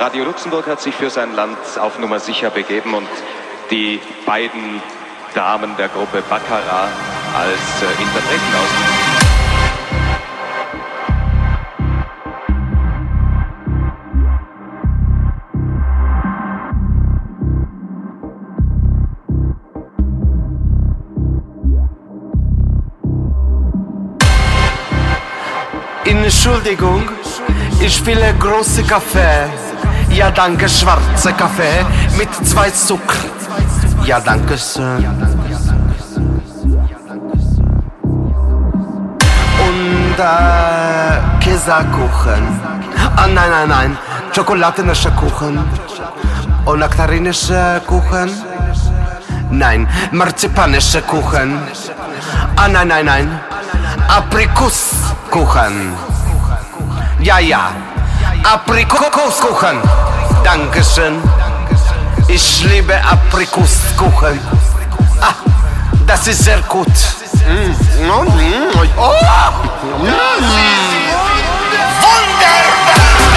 Radio Luxemburg hat sich für sein Land auf Nummer sicher begeben und die beiden Damen der Gruppe Baccarat als äh, Interpreten aus. Entschuldigung, ich ein große Kaffee. Ja, danke, schwarze Kaffee mit zwei Zucker. Ja, danke schön. Und äh, Käsekuchen. Ah, nein, nein, nein. Schokoladenischer Kuchen. Und nektarinischer Kuchen. Nein, marzipanischer Kuchen. Ah, nein, nein, nein. Aprikoskuchen. Ja, ja. Aprikoskuchen. Dankeschön. Ich liebe Aprikoskuchen. Ah, das ist sehr gut. Mm. Oh. soy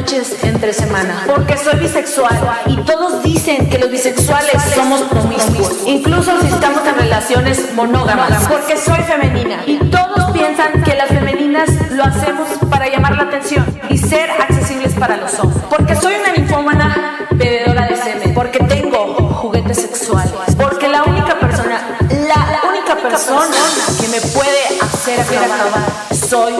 entre semana. Porque soy bisexual y todos dicen que los bisexuales somos promiscuos. Incluso si estamos en relaciones monógamas. Porque soy femenina y todos piensan que las femeninas lo hacemos para llamar la atención y ser accesibles para los hombres. Porque soy una ninfómana bebedora de semen. Porque tengo juguetes sexuales. Porque la única persona, la única persona que me puede hacer acabar soy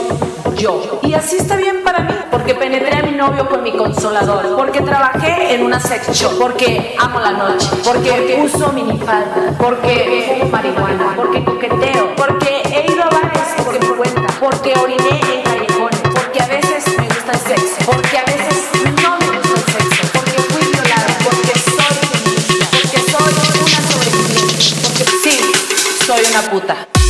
yo. Y así está bien para mí, porque penetré novio con mi consolador, porque trabajé en una sex shop, porque amo la noche, porque uso minifalda, porque fumo marihuana, porque coqueteo, porque he ido a bares porque me cuenta, porque oriné en callejones, porque a veces me gusta el sexo, porque a veces no me gusta el sexo, porque fui violada, porque soy feminista, porque soy una sobreviviente, porque sí, soy una puta.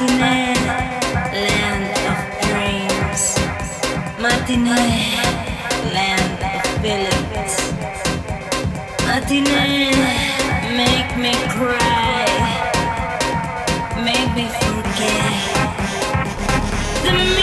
Matinee, land of dreams. Matinee, land of. Matinee, make me cry. Make me forget. The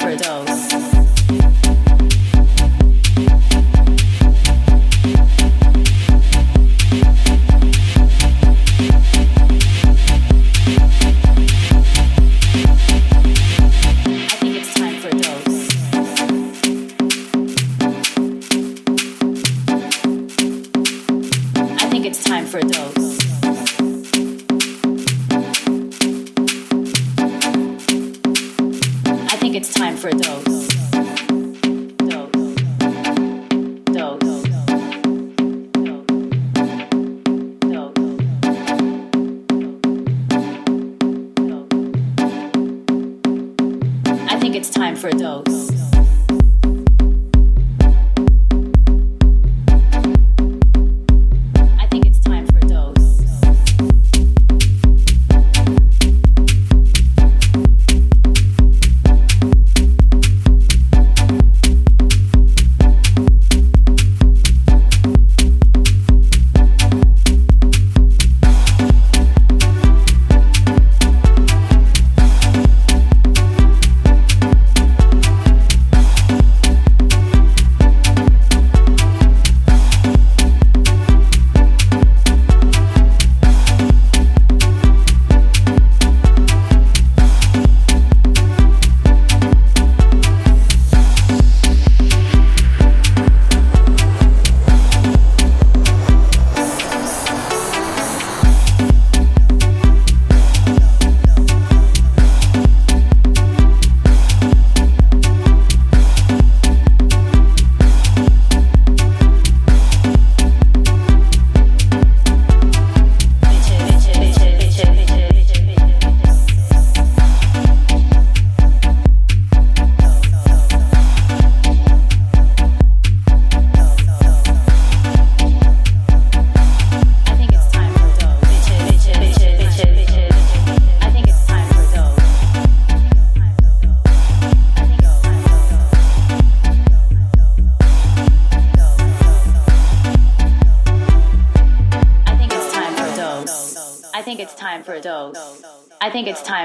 Alfredo.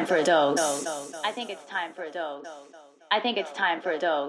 Time for a dose. I think it's time for a dose. I think it's time for a dose.